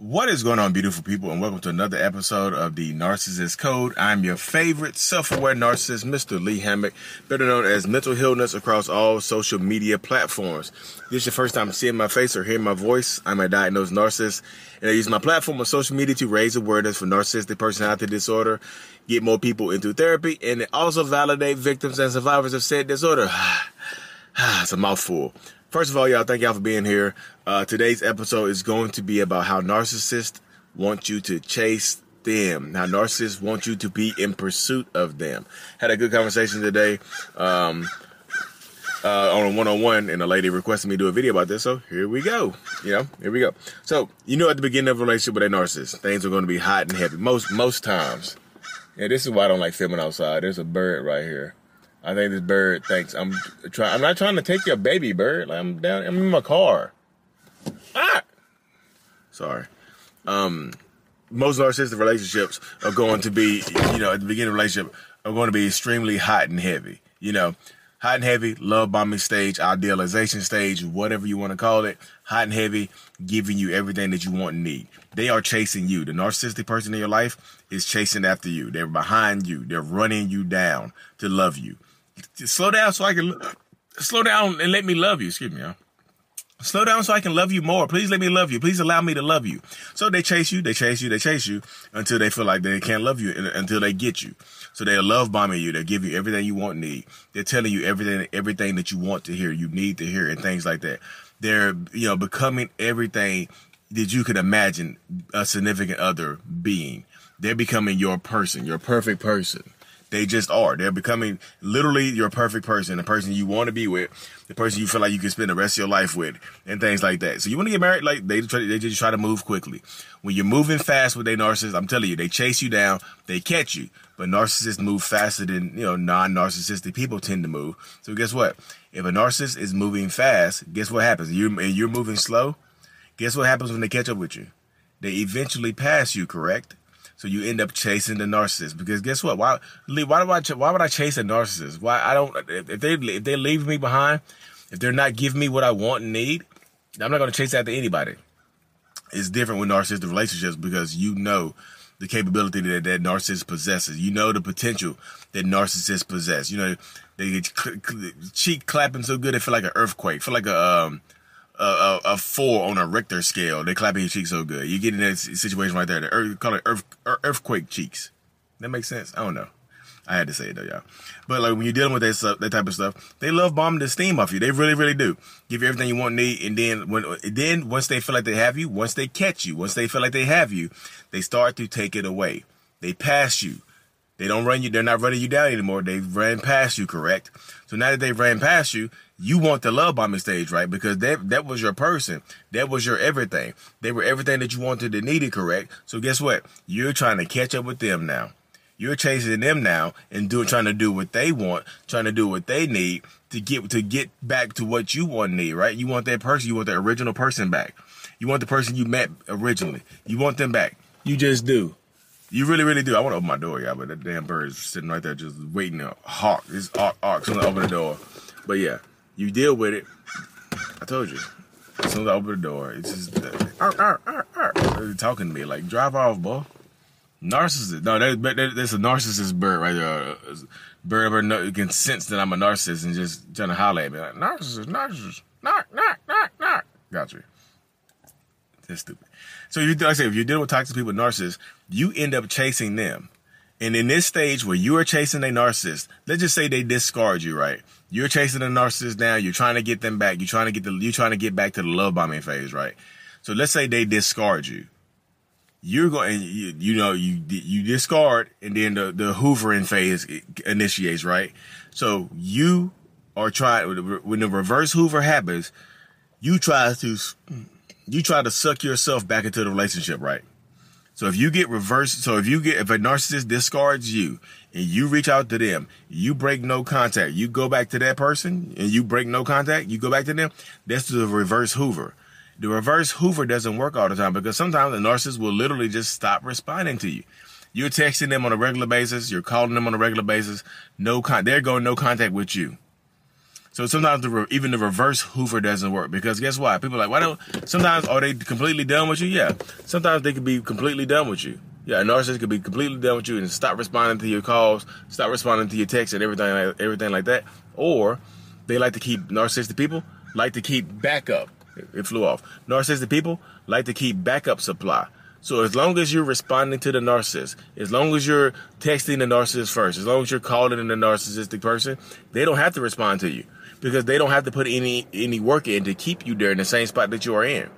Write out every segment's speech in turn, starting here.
What is going on, beautiful people, and welcome to another episode of the Narcissist Code. I'm your favorite self-aware narcissist, Mr. Lee Hammock, better known as Mental Healness across all social media platforms. If this is your first time seeing my face or hearing my voice, I'm a diagnosed narcissist, and I use my platform on social media to raise awareness for narcissistic personality disorder, get more people into therapy, and also validate victims and survivors of said disorder. it's a mouthful. First of all, y'all, thank y'all for being here. Uh, today's episode is going to be about how narcissists want you to chase them. How narcissists want you to be in pursuit of them. Had a good conversation today um, uh, on a one-on-one, and a lady requested me to do a video about this. So here we go. You know, here we go. So you know, at the beginning of a relationship with a narcissist, things are going to be hot and heavy most most times. Yeah, this is why I don't like filming outside. There's a bird right here. I think this bird thinks I'm trying. I'm not trying to take your baby bird. I'm down. I'm in my car. Ah. Sorry. Um, most narcissistic relationships are going to be, you know, at the beginning of the relationship are going to be extremely hot and heavy. You know, hot and heavy, love bombing stage, idealization stage, whatever you want to call it. Hot and heavy, giving you everything that you want and need. They are chasing you. The narcissistic person in your life is chasing after you. They're behind you. They're running you down to love you slow down so I can slow down and let me love you. Excuse me, y'all. Slow down so I can love you more. Please let me love you. Please allow me to love you. So they chase you, they chase you, they chase you until they feel like they can't love you until they get you. So they're love bombing you. They give you everything you want and need. They're telling you everything, everything that you want to hear, you need to hear and things like that. They're, you know, becoming everything that you could imagine a significant other being. They're becoming your person, your perfect person. They just are. They're becoming literally your perfect person, the person you want to be with, the person you feel like you can spend the rest of your life with, and things like that. So you want to get married, like they try, they just try to move quickly. When you're moving fast with a narcissist, I'm telling you, they chase you down, they catch you. But narcissists move faster than you know non-narcissistic people tend to move. So guess what? If a narcissist is moving fast, guess what happens? You and you're moving slow. Guess what happens when they catch up with you? They eventually pass you, correct? So you end up chasing the narcissist because guess what? Why, why do I, why would I chase a narcissist? Why I don't, if they, if they leave me behind, if they're not giving me what I want and need, I'm not going to chase after anybody. It's different with narcissistic relationships because you know the capability that that narcissist possesses. You know the potential that narcissists possess. You know, they get cheek clapping so good, it feel like an earthquake, feel like a, um, a, a, four on a Richter scale. They clapping your cheeks so good. You get in that situation right there. The earth, call it earth, er, earthquake cheeks. That makes sense. I don't know. I had to say it though, y'all. But like when you're dealing with that stuff, that type of stuff, they love bombing the steam off you. They really, really do. Give you everything you want, need, and then when then once they feel like they have you, once they catch you, once they feel like they have you, they start to take it away. They pass you. They don't run you. They're not running you down anymore. They've ran past you, correct? So now that they've ran past you, you want the love bombing stage, right? Because that that was your person. That was your everything. They were everything that you wanted and needed, correct? So guess what? You're trying to catch up with them now. You're chasing them now and doing trying to do what they want, trying to do what they need to get to get back to what you want need, right? You want that person, you want the original person back. You want the person you met originally. You want them back. You just do. You really, really do. I want to open my door, yeah, but that damn bird is sitting right there just waiting to hawk. Arc, arc. Soon as I open the door. But yeah, you deal with it. I told you. As soon as I open the door, it's just uh, arc, arc, arc. They're talking to me like, drive off, boy. Narcissist. No, that, that, that's a narcissist bird right there. Bird, bird can sense that I'm a narcissist and just trying to holler at me like, narcissist, narcissist, narc, narc, narc, narc. Got you. That's stupid. So you, like I say, if you're dealing with toxic people, narcissists, you end up chasing them. And in this stage where you are chasing a narcissist, let's just say they discard you, right? You're chasing a narcissist now. You're trying to get them back. You're trying to get the, you're trying to get back to the love bombing phase, right? So let's say they discard you. You're going, you, you know, you, you discard and then the, the hoovering phase initiates, right? So you are trying, when the reverse hoover happens, you try to, you try to suck yourself back into the relationship, right? So if you get reversed, so if you get, if a narcissist discards you and you reach out to them, you break no contact, you go back to that person and you break no contact, you go back to them, that's the reverse Hoover. The reverse Hoover doesn't work all the time because sometimes the narcissist will literally just stop responding to you. You're texting them on a regular basis, you're calling them on a regular basis, no con, they're going no contact with you. So sometimes the re- even the reverse Hoover doesn't work because guess what? People are like, why don't, sometimes are they completely done with you? Yeah. Sometimes they could be completely done with you. Yeah, a narcissist could be completely done with you and stop responding to your calls, stop responding to your texts and everything, like, everything like that. Or they like to keep narcissistic people like to keep backup. It flew off. Narcissistic people like to keep backup supply. So as long as you're responding to the narcissist, as long as you're texting the narcissist first, as long as you're calling in the narcissistic person, they don't have to respond to you because they don't have to put any any work in to keep you there in the same spot that you are in.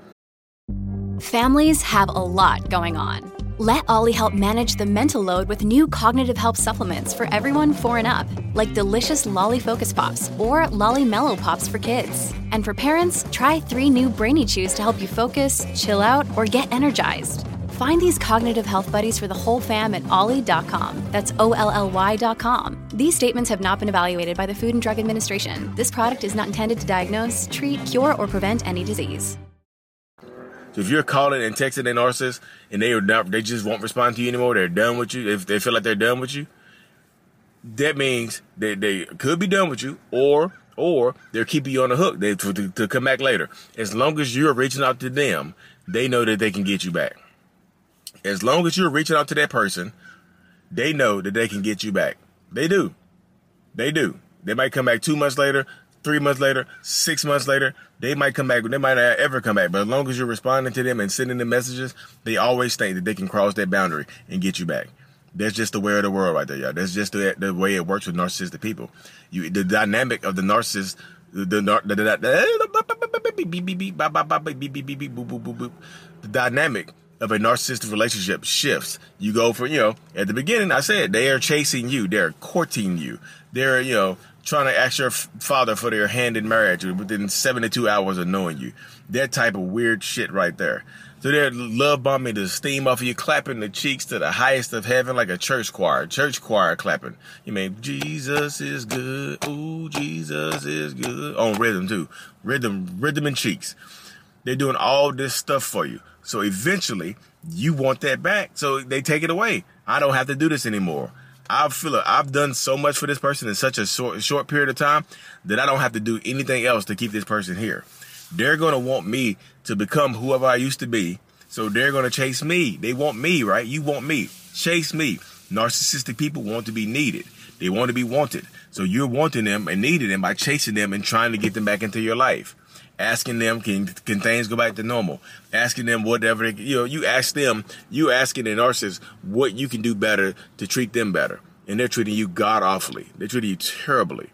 Families have a lot going on. Let OLLY help manage the mental load with new cognitive help supplements for everyone four and up, like delicious Lolly Focus Pops or Lolly Mellow Pops for kids. And for parents, try three new Brainy Chews to help you focus, chill out, or get energized. Find these cognitive health buddies for the whole fam at olly.com. That's O L L Y.com. These statements have not been evaluated by the Food and Drug Administration. This product is not intended to diagnose, treat, cure, or prevent any disease. So if you're calling and texting an narcissist and they are not, they just won't respond to you anymore, they're done with you. If they feel like they're done with you, that means that they could be done with you, or or they're keeping you on the hook they, to, to, to come back later. As long as you're reaching out to them, they know that they can get you back. As long as you're reaching out to that person, they know that they can get you back. They do. They do. They might come back two months later, three months later, six months later, they might come back. They might not ever come back. But as long as you're responding to them and sending them messages, they always think that they can cross that boundary and get you back. That's just the way of the world right there, y'all. That's just the, the way it works with narcissistic people. You, the dynamic of the narcissist, the, the, the, the dynamic of a narcissistic relationship shifts. You go from, you know, at the beginning, I said they are chasing you, they're courting you, they're, you know, trying to ask your father for their hand in marriage within 72 hours of knowing you. That type of weird shit right there. So they're love bombing the steam off of you, clapping the cheeks to the highest of heaven like a church choir, church choir clapping. You mean Jesus is good, ooh, Jesus is good. On rhythm too. Rhythm, rhythm and cheeks. They're doing all this stuff for you. So eventually you want that back. So they take it away. I don't have to do this anymore. I feel I've done so much for this person in such a short, short period of time that I don't have to do anything else to keep this person here. They're going to want me to become whoever I used to be. So they're going to chase me. They want me, right? You want me. Chase me. Narcissistic people want to be needed. They want to be wanted. So you're wanting them and needing them by chasing them and trying to get them back into your life asking them can can things go back to normal? Asking them whatever you know you ask them you asking the narcissist what you can do better to treat them better. And they're treating you god awfully. They're treating you terribly.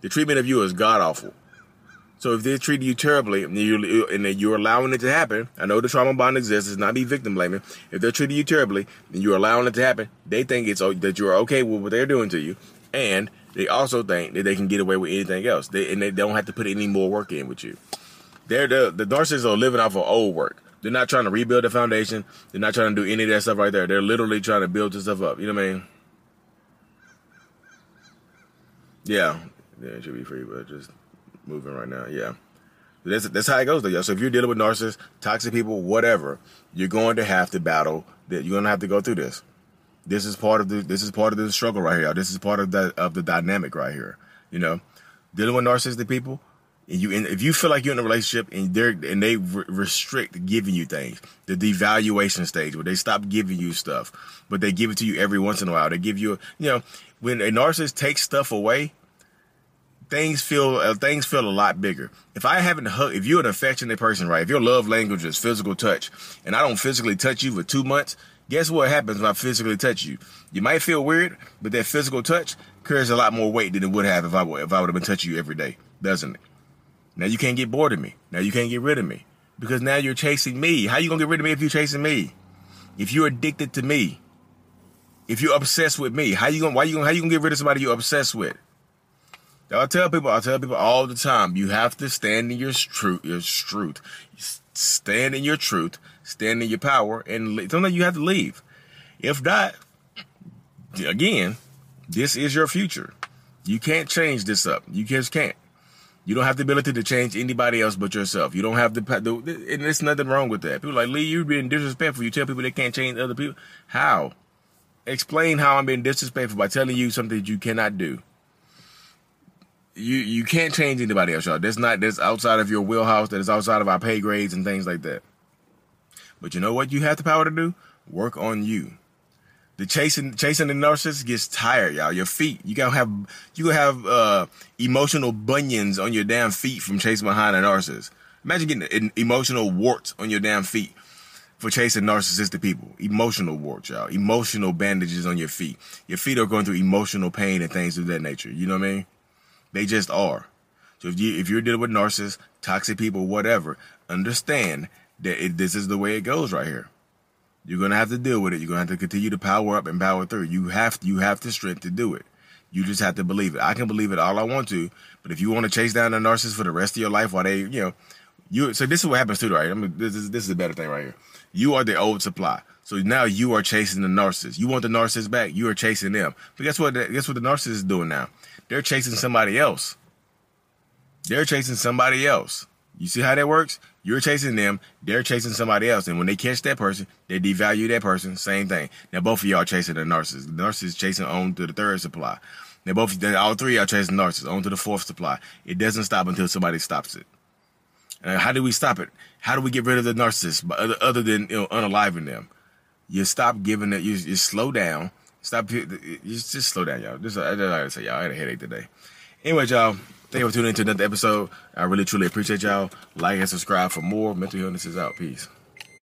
The treatment of you is god awful. So if they're treating you terribly and you're, and you're allowing it to happen, I know the trauma bond exists. It's not be victim blaming. If they're treating you terribly and you're allowing it to happen, they think it's that you're okay with what they're doing to you, and they also think that they can get away with anything else. They, and they don't have to put any more work in with you. They're the, the narcissists are living off of old work. They're not trying to rebuild the foundation. They're not trying to do any of that stuff right there. They're literally trying to build this stuff up. You know what I mean? Yeah. Yeah, it should be free, but just moving right now. Yeah. That's, that's how it goes though, y'all. So if you're dealing with narcissists, toxic people, whatever, you're going to have to battle that. You're going to have to go through this. This is part of the this is part of the struggle right here. This is part of the of the dynamic right here. You know, dealing with narcissistic people. And you, and if you feel like you're in a relationship and they're and they re- restrict giving you things, the devaluation stage where they stop giving you stuff, but they give it to you every once in a while. They give you, you know, when a narcissist takes stuff away, things feel uh, things feel a lot bigger. If I haven't hug, if you're an affectionate person, right? If your love language is physical touch, and I don't physically touch you for two months, Guess what happens when I physically touch you? You might feel weird, but that physical touch carries a lot more weight than it would have if I if I would have been touching you every day, doesn't it? Now you can't get bored of me. Now you can't get rid of me because now you're chasing me. How you gonna get rid of me if you're chasing me? If you're addicted to me, if you're obsessed with me, how you gonna why you gonna how you gonna get rid of somebody you're obsessed with? I tell people, I tell people all the time, you have to stand in your truth, your truth. Stand in your truth stand in your power, and sometimes you have to leave. If not, again, this is your future. You can't change this up. You just can't. You don't have the ability to change anybody else but yourself. You don't have the, the and there's nothing wrong with that. People like Lee, you're being disrespectful. You tell people they can't change other people. How? Explain how I'm being disrespectful by telling you something that you cannot do. You you can't change anybody else, y'all. That's not that's outside of your wheelhouse. That is outside of our pay grades and things like that. But you know what you have the power to do? Work on you. The chasing chasing the narcissist gets tired, y'all. Your feet, you gotta have you gonna have uh, emotional bunions on your damn feet from chasing behind a narcissist. Imagine getting emotional warts on your damn feet for chasing narcissistic people. Emotional warts, y'all. Emotional bandages on your feet. Your feet are going through emotional pain and things of that nature. You know what I mean? They just are. So if you if you're dealing with narcissists, toxic people, whatever, understand this is the way it goes right here. You're gonna have to deal with it. You're gonna have to continue to power up and power through. You have you have the strength to do it. You just have to believe it. I can believe it all I want to, but if you want to chase down a narcissist for the rest of your life while they, you know, you so this is what happens too, right? I mean, this is this is a better thing right here. You are the old supply. So now you are chasing the narcissist. You want the narcissist back. You are chasing them. But guess what? Guess what the narcissist is doing now? They're chasing somebody else. They're chasing somebody else. You see how that works? You're chasing them, they're chasing somebody else. And when they catch that person, they devalue that person. Same thing. Now both of y'all chasing the narcissist. The narcissist chasing on to the third supply. Now both all three y'all chasing narcissists on to the fourth supply. It doesn't stop until somebody stops it. And how do we stop it? How do we get rid of the narcissist other, other than you know, unaliving them? You stop giving it. You, you slow down. Stop. You just, slow down, y'all. Just I, I say, y'all I had a headache today. Anyway, y'all. Thank you for tuning into another episode. I really truly appreciate y'all. Like and subscribe for more. Mental Healness is out. Peace.